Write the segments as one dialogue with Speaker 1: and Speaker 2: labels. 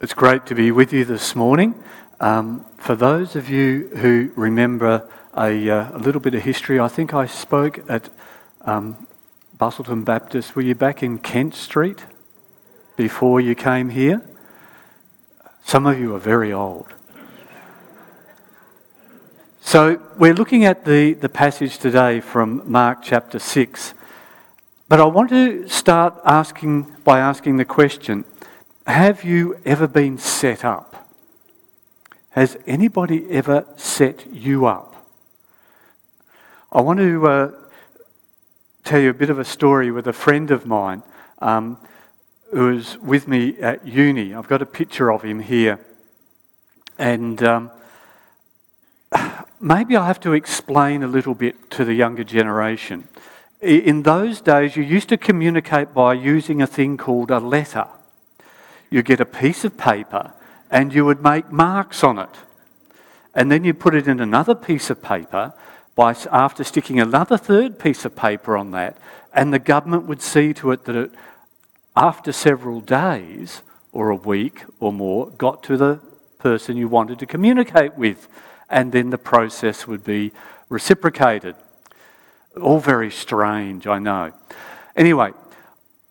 Speaker 1: It's great to be with you this morning. Um, for those of you who remember a, uh, a, little bit of history, I think I spoke at um, Busselton Baptist. Were you back in Kent Street before you came here? Some of you are very old. So, we're looking at the, the passage today from Mark chapter 6. But I want to start asking by asking the question have you ever been set up? Has anybody ever set you up? I want to uh, tell you a bit of a story with a friend of mine um, who was with me at uni. I've got a picture of him here. And um, maybe I have to explain a little bit to the younger generation. In those days, you used to communicate by using a thing called a letter you get a piece of paper and you would make marks on it. And then you put it in another piece of paper by, after sticking another third piece of paper on that, and the government would see to it that it, after several days or a week or more, got to the person you wanted to communicate with, and then the process would be reciprocated. All very strange, I know. Anyway,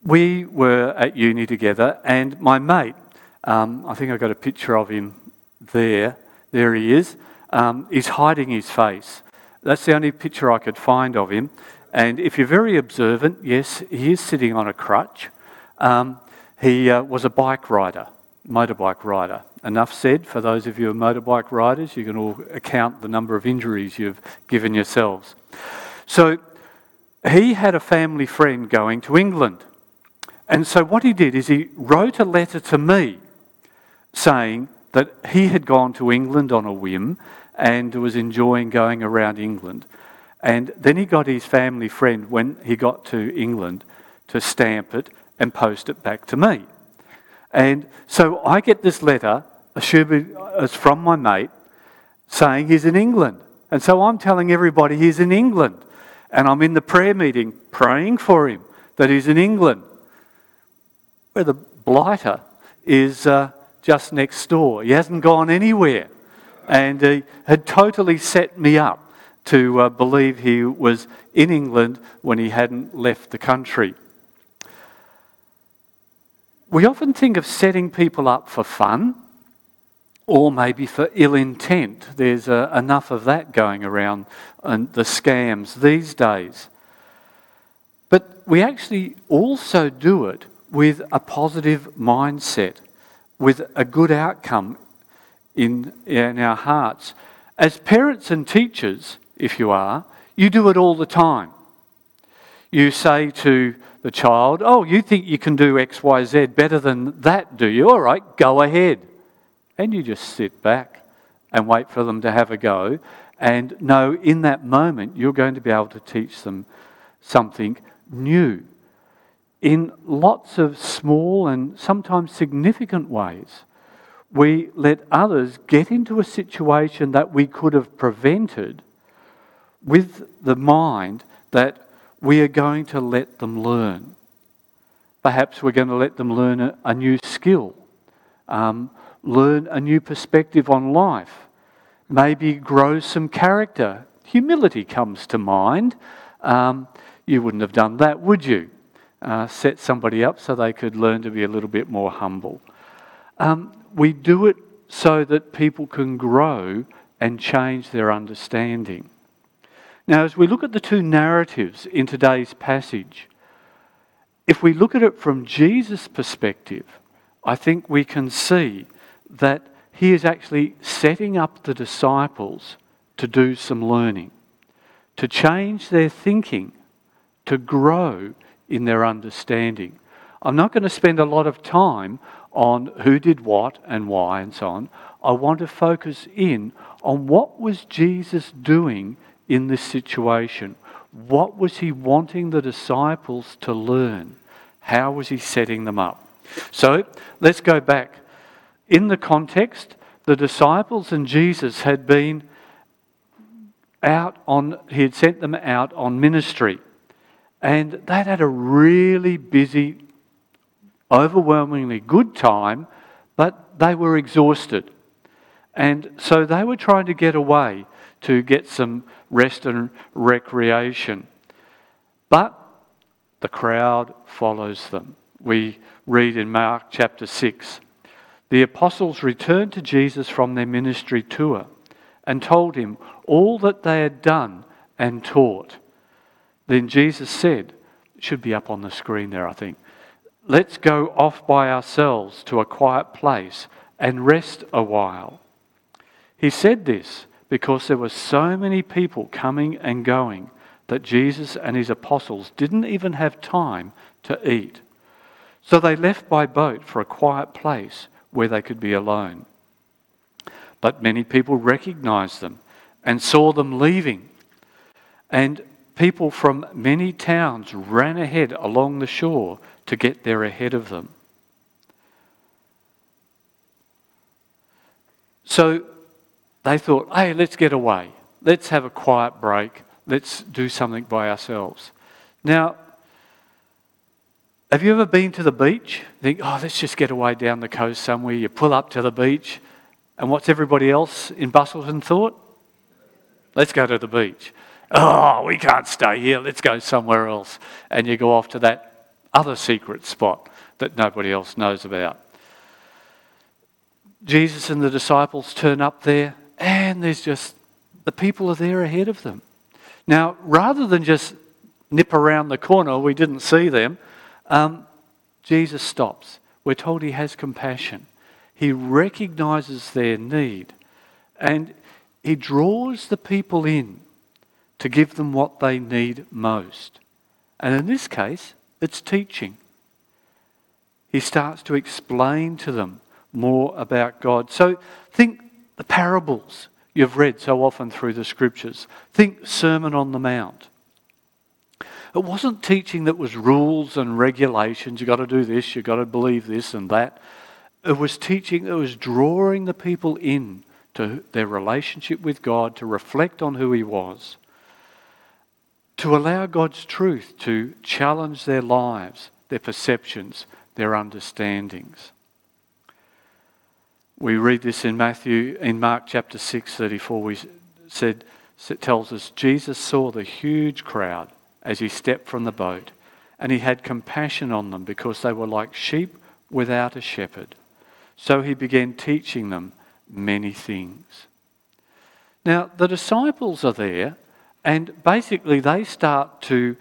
Speaker 1: we were at uni together, and my mate, um, I think I got a picture of him there. There he is. Um, he's hiding his face. That's the only picture I could find of him. And if you're very observant, yes, he is sitting on a crutch. Um, he uh, was a bike rider, motorbike rider. Enough said for those of you who are motorbike riders, you can all account the number of injuries you've given yourselves. So he had a family friend going to England. And so what he did is he wrote a letter to me saying that he had gone to England on a whim and was enjoying going around England. And then he got his family friend, when he got to England, to stamp it and post it back to me. And so I get this letter, it's uh, from my mate, saying he's in England. And so I'm telling everybody he's in England. And I'm in the prayer meeting praying for him that he's in England where the blighter is uh, just next door. He hasn't gone anywhere. And he had totally set me up to uh, believe he was in England when he hadn't left the country. We often think of setting people up for fun or maybe for ill intent. There's uh, enough of that going around and the scams these days. But we actually also do it with a positive mindset, with a good outcome in, in our hearts. As parents and teachers, if you are, you do it all the time. You say to the child, Oh, you think you can do X, Y, Z better than that, do you? All right, go ahead. And you just sit back and wait for them to have a go and know in that moment you're going to be able to teach them something new in lots of small and sometimes significant ways. We let others get into a situation that we could have prevented with the mind that we are going to let them learn. Perhaps we're going to let them learn a, a new skill, um, learn a new perspective on life, maybe grow some character. Humility comes to mind. Um, you wouldn't have done that, would you? Uh, set somebody up so they could learn to be a little bit more humble. Um, we do it so that people can grow and change their understanding. Now, as we look at the two narratives in today's passage, if we look at it from Jesus' perspective, I think we can see that he is actually setting up the disciples to do some learning, to change their thinking, to grow in their understanding. I'm not going to spend a lot of time on who did what and why and so on. I want to focus in on what was Jesus doing in this situation? What was he wanting the disciples to learn? How was he setting them up? So let's go back. In the context, the disciples and Jesus had been out on, he had sent them out on ministry. And they'd had a really busy, overwhelmingly good time But they were exhausted. And so they were trying to get away to get some rest and recreation. But the crowd follows them. We read in Mark chapter 6 the apostles returned to Jesus from their ministry tour and told him all that they had done and taught. Then Jesus said, should be up on the screen there, I think. Let's go off by ourselves to a quiet place and rest a while. He said this because there were so many people coming and going that Jesus and his apostles didn't even have time to eat. So they left by boat for a quiet place where they could be alone. But many people recognized them and saw them leaving. And people from many towns ran ahead along the shore to get there ahead of them. So they thought, hey, let's get away. Let's have a quiet break. Let's do something by ourselves. Now, have you ever been to the beach? Think, oh, let's just get away down the coast somewhere. You pull up to the beach, and what's everybody else in Busselton thought? Let's go to the beach. Oh, we can't stay here. Let's go somewhere else. And you go off to that other secret spot that nobody else knows about. Jesus and the disciples turn up there, and there's just the people are there ahead of them. Now, rather than just nip around the corner, we didn't see them, um, Jesus stops. We're told he has compassion. He recognizes their need and he draws the people in to give them what they need most. And in this case, it's teaching. He starts to explain to them more about God. So think the parables you've read so often through the scriptures. Think Sermon on the Mount. It wasn't teaching that was rules and regulations. You've got to do this, you've got to believe this and that. It was teaching that was drawing the people in to their relationship with God, to reflect on who He was, to allow God's truth to challenge their lives, their perceptions, their understandings. We read this in Matthew, in Mark chapter 6, 34. We said, it tells us Jesus saw the huge crowd as he stepped from the boat, and he had compassion on them because they were like sheep without a shepherd. So he began teaching them many things. Now, the disciples are there, and basically they start to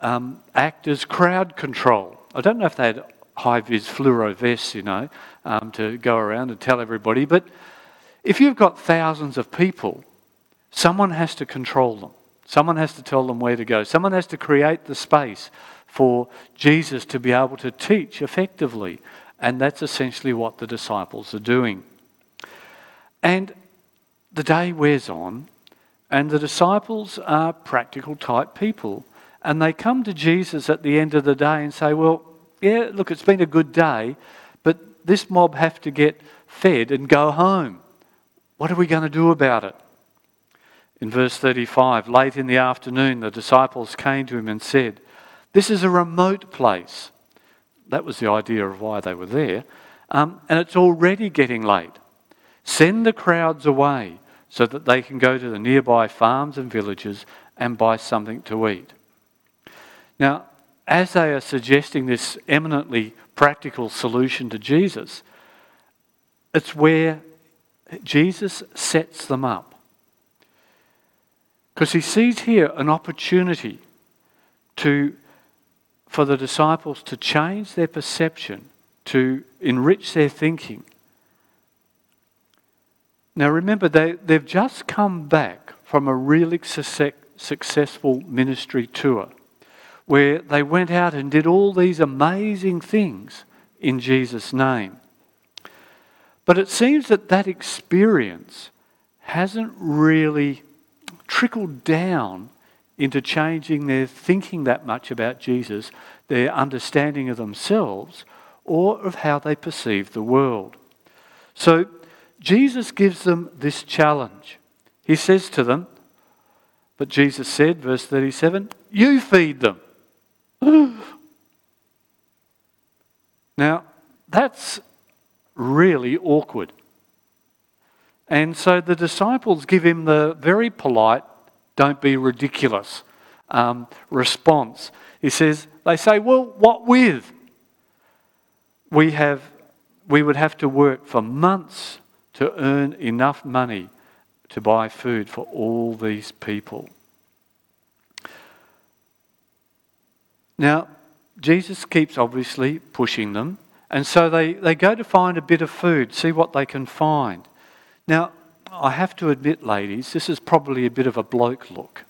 Speaker 1: um, act as crowd control. I don't know if they had high vis fluoro vests, you know, um, to go around and tell everybody. But if you've got thousands of people, someone has to control them. Someone has to tell them where to go. Someone has to create the space for Jesus to be able to teach effectively. And that's essentially what the disciples are doing. And the day wears on, and the disciples are practical type people. And they come to Jesus at the end of the day and say, Well, yeah, look, it's been a good day, but this mob have to get fed and go home. What are we going to do about it? In verse 35, late in the afternoon, the disciples came to him and said, This is a remote place. That was the idea of why they were there. Um, and it's already getting late. Send the crowds away so that they can go to the nearby farms and villages and buy something to eat. Now, as they are suggesting this eminently practical solution to Jesus, it's where Jesus sets them up. Because he sees here an opportunity to, for the disciples to change their perception, to enrich their thinking. Now remember, they, they've just come back from a really successful ministry tour where they went out and did all these amazing things in Jesus' name. But it seems that that experience hasn't really trickled down into changing their thinking that much about Jesus, their understanding of themselves, or of how they perceive the world. So Jesus gives them this challenge. He says to them, but Jesus said, verse 37, You feed them. now, that's really awkward. And so the disciples give him the very polite, don't be ridiculous um, response. He says, they say, well, what with? We, have, we would have to work for months to earn enough money to buy food for all these people. Now, Jesus keeps obviously pushing them, and so they, they go to find a bit of food, see what they can find. Now, I have to admit, ladies, this is probably a bit of a bloke look.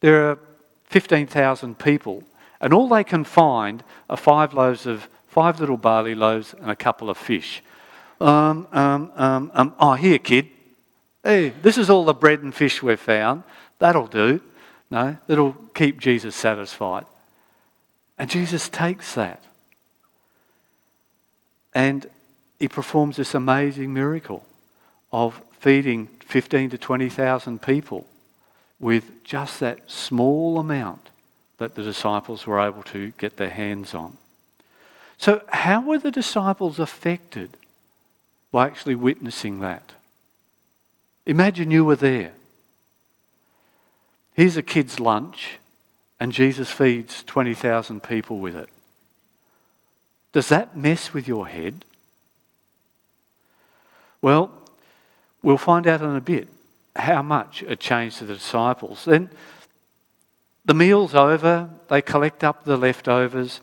Speaker 1: There are 15,000 people, and all they can find are five loaves of five little barley loaves and a couple of fish. Um, um, um, um, oh, here, kid. Hey, this is all the bread and fish we've found. That'll do. No, that'll keep Jesus satisfied. And Jesus takes that. And he performs this amazing miracle of feeding 15 to 20,000 people with just that small amount that the disciples were able to get their hands on. So, how were the disciples affected actually witnessing that? Imagine you were there. Here's a kid's lunch, and Jesus feeds 20,000 people with it. Does that mess with your head? Well, we'll find out in a bit how much it changed to the disciples. Then the meal's over, they collect up the leftovers,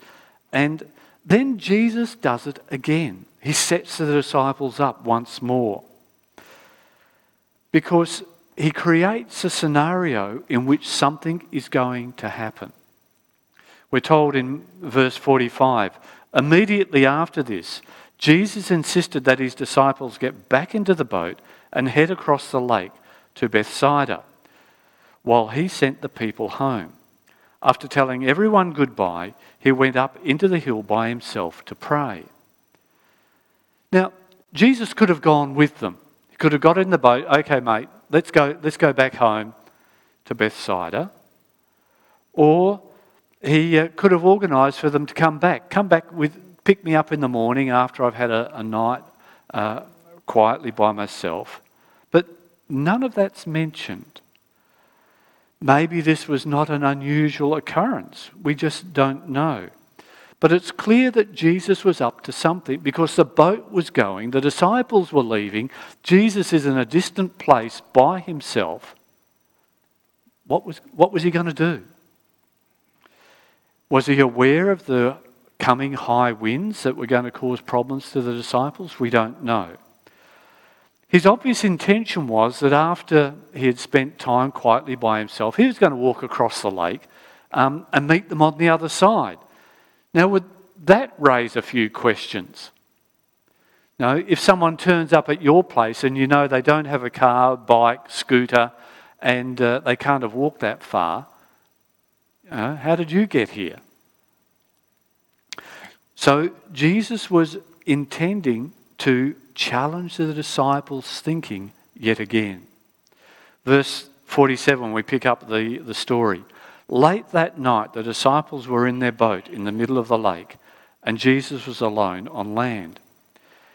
Speaker 1: and then Jesus does it again. He sets the disciples up once more. Because he creates a scenario in which something is going to happen. We're told in verse 45 immediately after this, Jesus insisted that his disciples get back into the boat and head across the lake to Bethsaida while he sent the people home. After telling everyone goodbye, he went up into the hill by himself to pray. Now, Jesus could have gone with them. He could have got in the boat, okay, mate, let's go, let's go back home to Bethsaida. Or he uh, could have organised for them to come back. Come back with, pick me up in the morning after I've had a, a night uh, quietly by myself. But none of that's mentioned. Maybe this was not an unusual occurrence. We just don't know. But it's clear that Jesus was up to something because the boat was going, the disciples were leaving, Jesus is in a distant place by himself. What was, what was he going to do? Was he aware of the coming high winds that were going to cause problems to the disciples? We don't know. His obvious intention was that after he had spent time quietly by himself, he was going to walk across the lake um, and meet them on the other side. Now, would that raise a few questions? Now, if someone turns up at your place and you know they don't have a car, bike, scooter, and uh, they can't have walked that far, uh, how did you get here? So, Jesus was intending to challenge the disciples' thinking yet again. Verse 47, we pick up the, the story. Late that night, the disciples were in their boat in the middle of the lake, and Jesus was alone on land.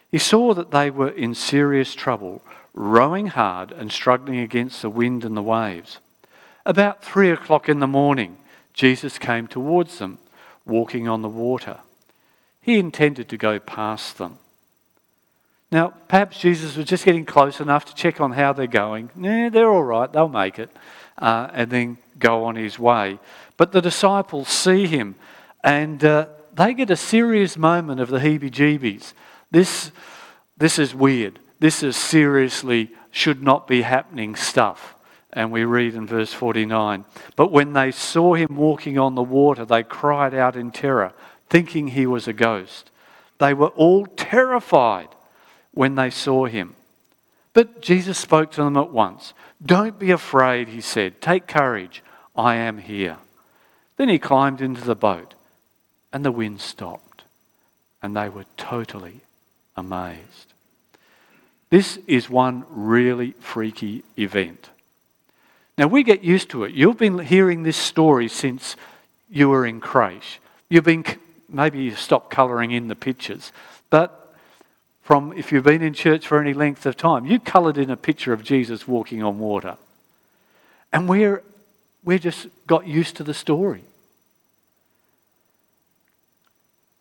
Speaker 1: He saw that they were in serious trouble, rowing hard and struggling against the wind and the waves. About three o'clock in the morning, Jesus came towards them, walking on the water. He intended to go past them. Now, perhaps Jesus was just getting close enough to check on how they're going. Yeah, they're all right, they'll make it. Uh, and then go on his way. But the disciples see him and uh, they get a serious moment of the heebie jeebies. This, this is weird. This is seriously should not be happening stuff. And we read in verse 49 But when they saw him walking on the water, they cried out in terror, thinking he was a ghost. They were all terrified when they saw him. But Jesus spoke to them at once. Don't be afraid, he said. Take courage. I am here. Then he climbed into the boat, and the wind stopped, and they were totally amazed. This is one really freaky event. Now, we get used to it. You've been hearing this story since you were in creche. You've been, maybe you stopped colouring in the pictures, but from if you've been in church for any length of time. You coloured in a picture of Jesus walking on water. And we're, we're just got used to the story.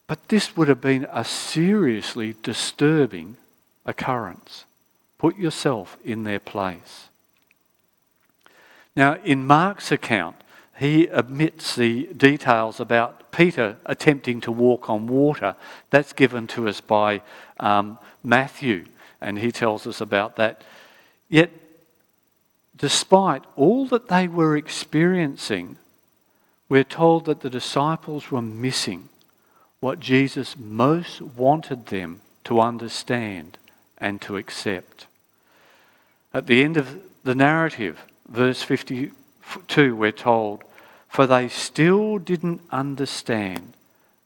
Speaker 1: But this would have been a seriously disturbing occurrence. Put yourself in their place. Now, in Mark's account, he omits the details about Peter attempting to walk on water. That's given to us by um, Matthew, and he tells us about that. Yet, despite all that they were experiencing, we're told that the disciples were missing what Jesus most wanted them to understand and to accept. At the end of the narrative, verse 52, we're told, For they still didn't understand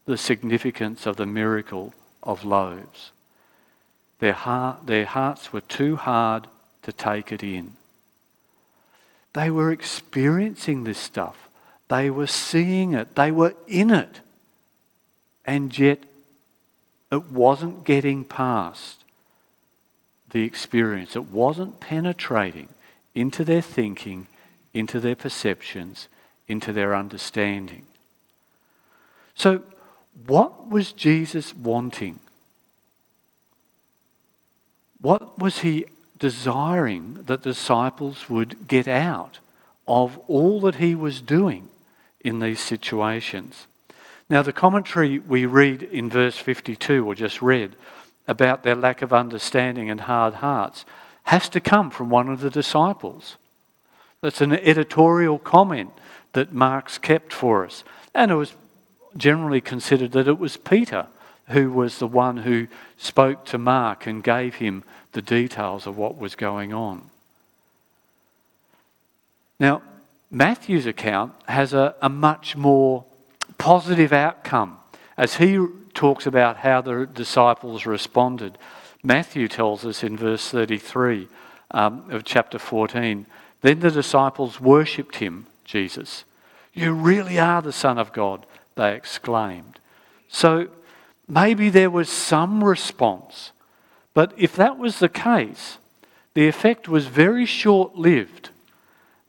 Speaker 1: the significance of the miracle of loaves. Their, heart, their hearts were too hard to take it in. They were experiencing this stuff. They were seeing it. They were in it. And yet, it wasn't getting past the experience. It wasn't penetrating into their thinking, into their perceptions, into their understanding. So, what was Jesus wanting? What was he desiring that the disciples would get out of all that he was doing in these situations? Now, the commentary we read in verse 52, or just read, about their lack of understanding and hard hearts, has to come from one of the disciples. That's an editorial comment that Mark's kept for us. And it was generally considered that it was Peter who was the one who spoke to Mark and gave him the details of what was going on. Now, Matthew's account has a, a much more positive outcome. As he talks about how the disciples responded, Matthew tells us in verse 33 um, of chapter 14 Then the disciples worshipped him, Jesus. You really are the Son of God, they exclaimed. So maybe there was some response, but if that was the case, the effect was very short lived.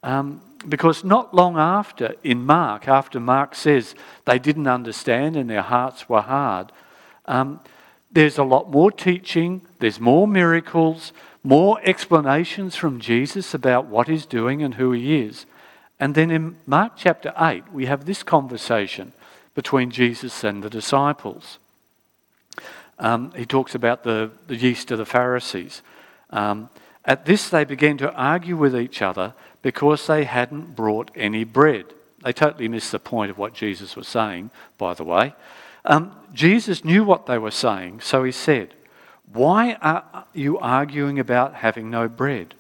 Speaker 1: Um, because not long after, in Mark, after Mark says they didn't understand and their hearts were hard, um, there's a lot more teaching, there's more miracles, more explanations from Jesus about what he's doing and who he is. And then in Mark chapter 8, we have this conversation between Jesus and the disciples. Um, he talks about the, the yeast of the Pharisees. Um, at this, they began to argue with each other because they hadn't brought any bread. They totally missed the point of what Jesus was saying, by the way. Um, Jesus knew what they were saying, so he said, Why are you arguing about having no bread?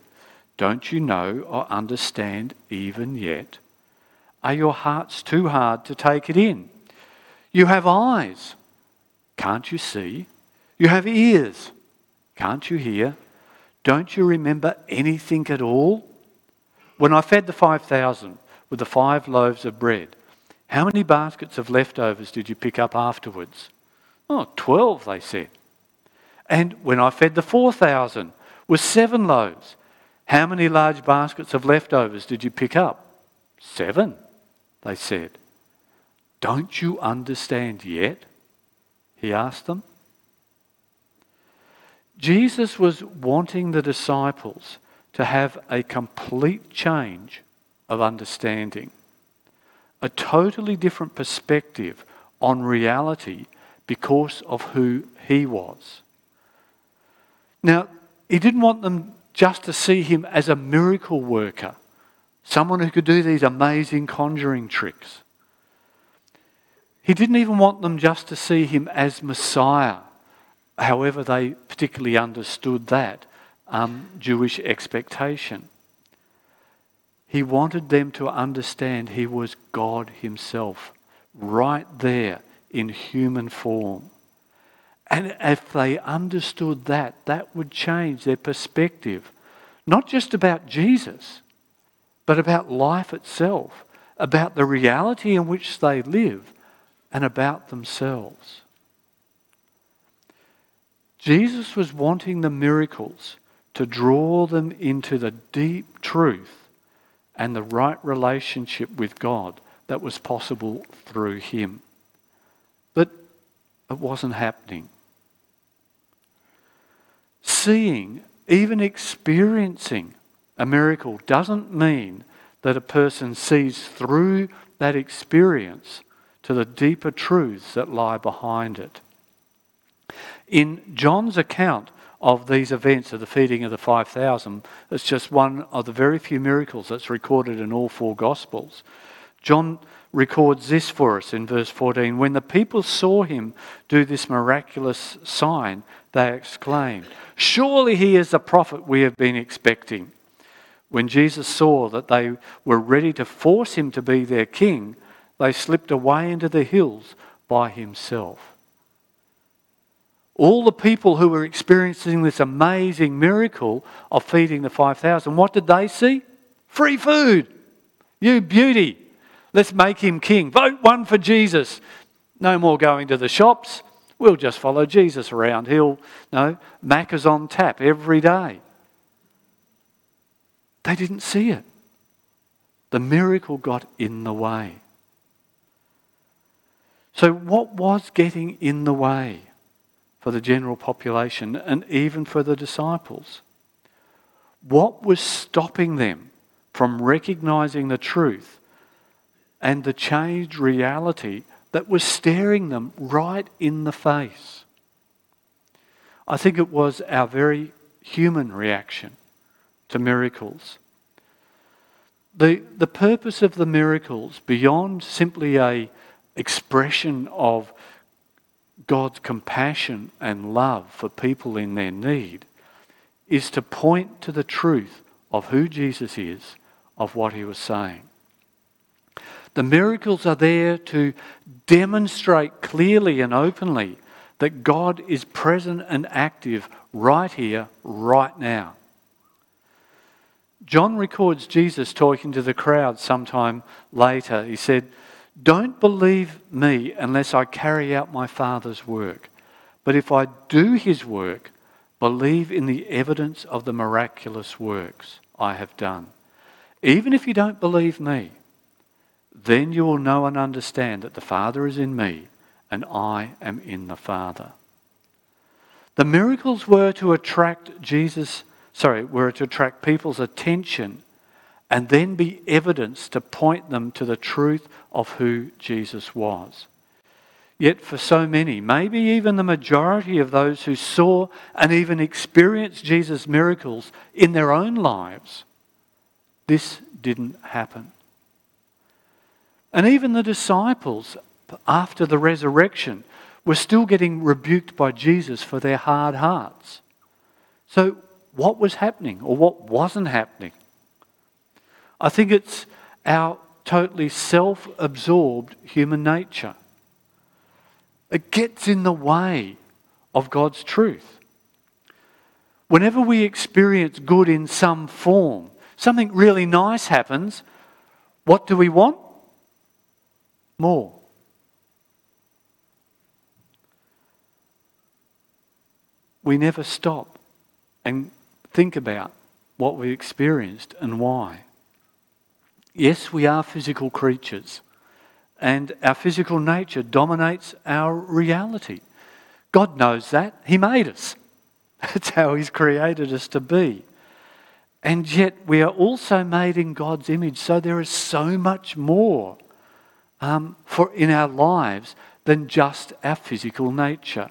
Speaker 1: Don't you know or understand even yet? Are your hearts too hard to take it in? You have eyes. Can't you see? You have ears. Can't you hear? Don't you remember anything at all? When I fed the 5,000 with the five loaves of bread, how many baskets of leftovers did you pick up afterwards? Oh, 12, they said. And when I fed the 4,000 with seven loaves, how many large baskets of leftovers did you pick up? Seven, they said. Don't you understand yet? He asked them. Jesus was wanting the disciples to have a complete change of understanding, a totally different perspective on reality because of who he was. Now, he didn't want them just to see him as a miracle worker, someone who could do these amazing conjuring tricks. He didn't even want them just to see him as Messiah, however they particularly understood that um, Jewish expectation. He wanted them to understand he was God Himself, right there in human form. And if they understood that, that would change their perspective, not just about Jesus, but about life itself, about the reality in which they live, and about themselves. Jesus was wanting the miracles to draw them into the deep truth and the right relationship with God that was possible through him. But it wasn't happening. Seeing, even experiencing a miracle doesn't mean that a person sees through that experience to the deeper truths that lie behind it. In John's account of these events of the feeding of the 5,000, it's just one of the very few miracles that's recorded in all four Gospels. John records this for us in verse 14. When the people saw him do this miraculous sign, they exclaimed, Surely he is the prophet we have been expecting. When Jesus saw that they were ready to force him to be their king, they slipped away into the hills by himself. All the people who were experiencing this amazing miracle of feeding the 5,000, what did they see? Free food. You beauty. Let's make him king. Vote one for Jesus. No more going to the shops. We'll just follow Jesus around. He'll, no, Macca's on tap every day. They didn't see it. The miracle got in the way. So, what was getting in the way for the general population and even for the disciples? What was stopping them from recognizing the truth and the changed reality that was staring them right in the face? I think it was our very human reaction to miracles. The, the purpose of the miracles, beyond simply a expression of God's compassion and love for people in their need, is to point to the truth of who Jesus is, of what he was saying. The miracles are there to demonstrate clearly and openly that God is present and active right here, right now. John records Jesus talking to the crowd sometime later. He said, Don't believe me unless I carry out my Father's work. But if I do his work, believe in the evidence of the miraculous works I have done. Even if you don't believe me, then you will know and understand that the Father is in me and I am in the Father. The miracles were to attract Jesus sorry, were to attract people's attention and then be evidence to point them to the truth of who Jesus was. Yet, for so many, maybe even the majority of those who saw and even experienced Jesus' miracles in their own lives, this didn't happen. And even the disciples, after the resurrection, were still getting rebuked by Jesus for their hard hearts. So, what was happening or what wasn't happening. I think it's our totally self absorbed human nature. It gets in the way of God's truth. Whenever we experience good in some form, something really nice happens, what do we want? More. We never stop and think about what we experienced and why. Yes, we are physical creatures, and our physical nature dominates our reality. God knows that. He made us. That's how He's created us to be. And yet, we are also made in God's image, so there is so much more um, for in our lives than just our physical nature.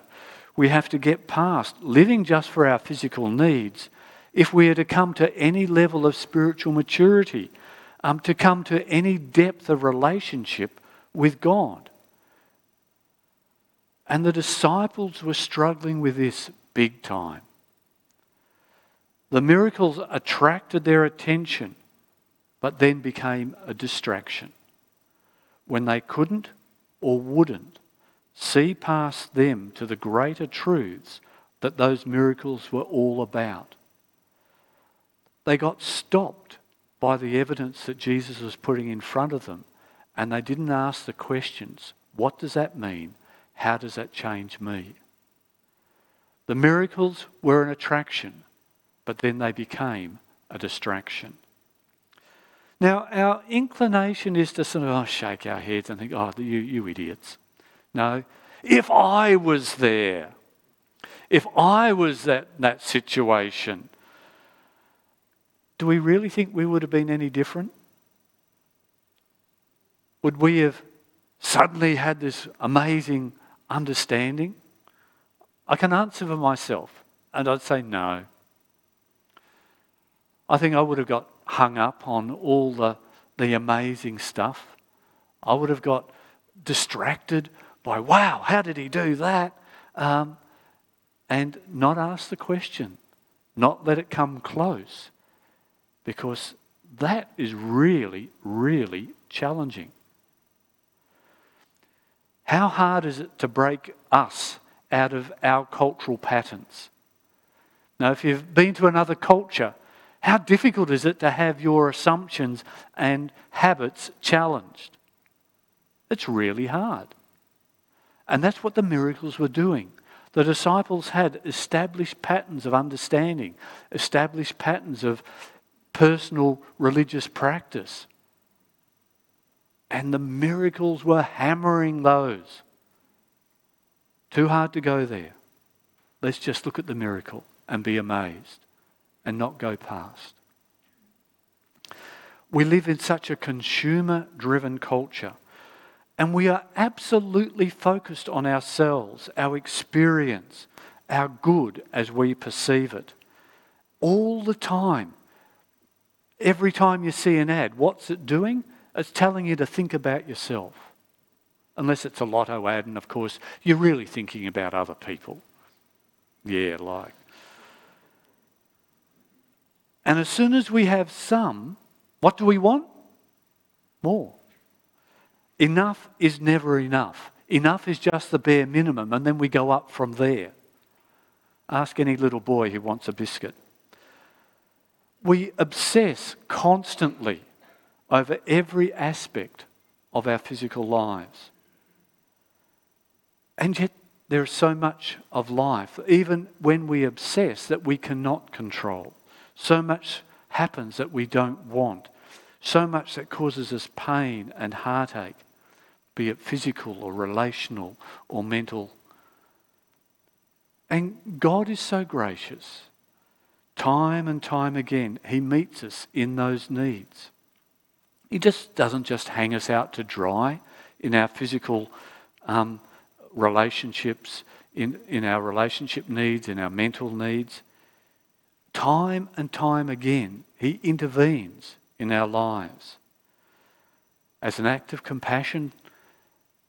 Speaker 1: We have to get past living just for our physical needs if we are to come to any level of spiritual maturity, um, to come to any depth of relationship with God. And the disciples were struggling with this big time. The miracles attracted their attention, but then became a distraction. When they couldn't or wouldn't see past them to the greater truths that those miracles were all about. They got stopped by the evidence that Jesus was putting in front of them, and they didn't ask the questions what does that mean? How does that change me? The miracles were an attraction, but then they became a distraction. Now, our inclination is to sort of oh, shake our heads and think, oh, you, you idiots. No, if I was there, if I was that, that situation, do we really think we would have been any different? Would we have suddenly had this amazing understanding? I can answer for myself, and I'd say no. I think I would have got hung up on all the, the amazing stuff. I would have got distracted by, wow, how did he do that? Um, and not ask the question, not let it come close, because that is really, really challenging. How hard is it to break us out of our cultural patterns? Now, if you've been to another culture, how difficult is it to have your assumptions and habits challenged? It's really hard. And that's what the miracles were doing. The disciples had established patterns of understanding, established patterns of personal religious practice. And the miracles were hammering those. Too hard to go there. Let's just look at the miracle and be amazed and not go past. We live in such a consumer driven culture and we are absolutely focused on ourselves, our experience, our good as we perceive it. All the time. Every time you see an ad, what's it doing? It's telling you to think about yourself. Unless it's a lotto ad, and of course, you're really thinking about other people. Yeah, like. And as soon as we have some, what do we want? More. Enough is never enough. Enough is just the bare minimum, and then we go up from there. Ask any little boy who wants a biscuit. We obsess constantly over every aspect of our physical lives. And yet, there is so much of life, even when we obsess, that we cannot control. So much happens that we don't want. So much that causes us pain and heartache be it physical or relational or mental. And God is so gracious. Time and time again, He meets us in those needs. He just doesn't just hang us out to dry in our physical um, relationships, in, in our relationship needs, in our mental needs. Time and time again, He intervenes in our lives. As an act of compassion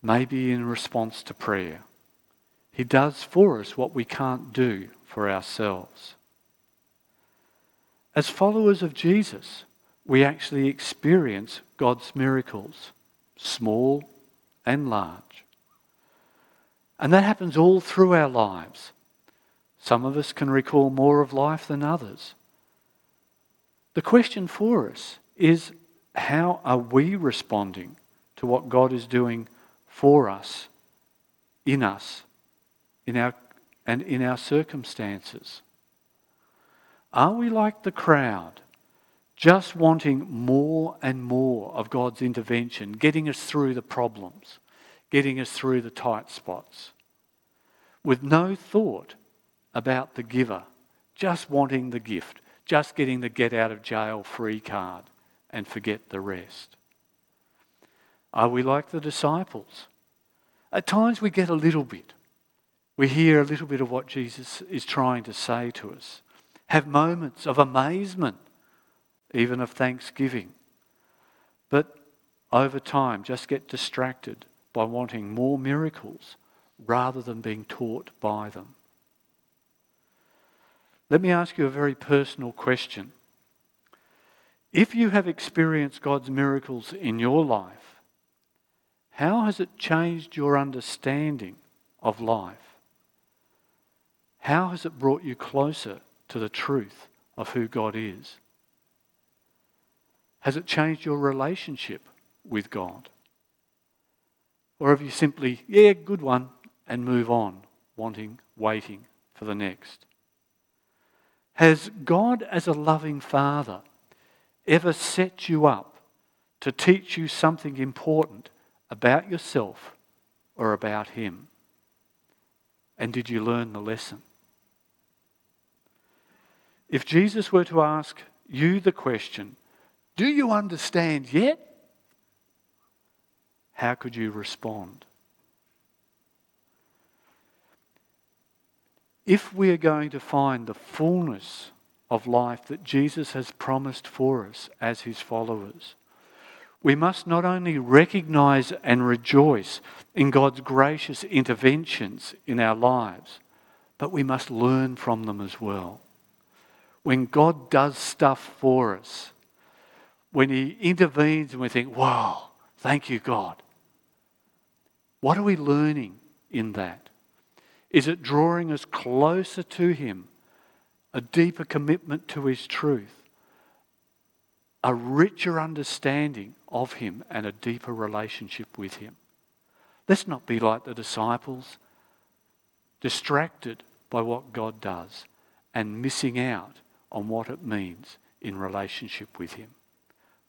Speaker 1: maybe in response to prayer. He does for us what we can't do for ourselves. As followers of Jesus, we actually experience God's miracles, small and large. And that happens all through our lives. Some of us can recall more of life than others. The question for us is how are we responding to what God is doing for us, in us, in our, and in our circumstances? Are we like the crowd, just wanting more and more of God's intervention, getting us through the problems, getting us through the tight spots, with no thought about the giver, just wanting the gift, just getting the get out of jail free card, and forget the rest? Are we like the disciples? At times we get a little bit. We hear a little bit of what Jesus is trying to say to us. Have moments of amazement, even of thanksgiving. But over time, just get distracted by wanting more miracles rather than being taught by them. Let me ask you a very personal question. If you have experienced God's miracles in your life, how has it changed your understanding of life? How has it brought you closer to the truth of who God is? Has it changed your relationship with God? Or have you simply, yeah, good one, and move on, wanting, waiting for the next. Has God, as a loving Father, ever set you up to teach you something important about yourself or about Him? And did you learn the lesson? If Jesus were to ask you the question, Do you understand yet? How could you respond? If we are going to find the fullness of life that Jesus has promised for us as his followers, we must not only recognize and rejoice in God's gracious interventions in our lives, but we must learn from them as well when God does stuff for us, when He intervenes and we think, wow, thank you, God. What are we learning in that? Is it drawing us closer to Him, a deeper commitment to His truth, a richer understanding of Him, and a deeper relationship with Him? Let's not be like the disciples, distracted by what God does and missing out on what it means in relationship with Him.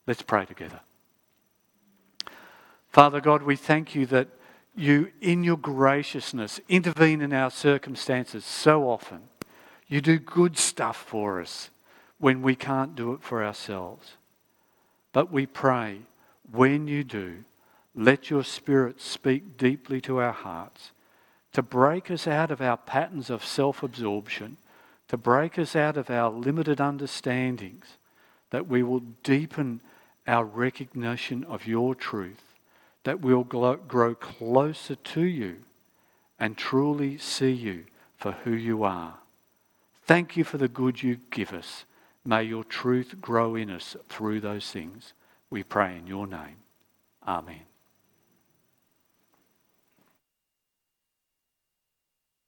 Speaker 1: Let's pray together. Father God, we thank you that you, in your graciousness, intervene in our circumstances so often. You do good stuff for us when we can't do it for ourselves. But we pray, when you do, let your Spirit speak deeply to our hearts to break us out of our patterns of self absorption to break us out of our limited understandings, that we will deepen our recognition of your truth, that we'll grow closer to you and truly see you for who you are. Thank you for the good you give us. May your truth grow in us through those things. We pray in your name. Amen.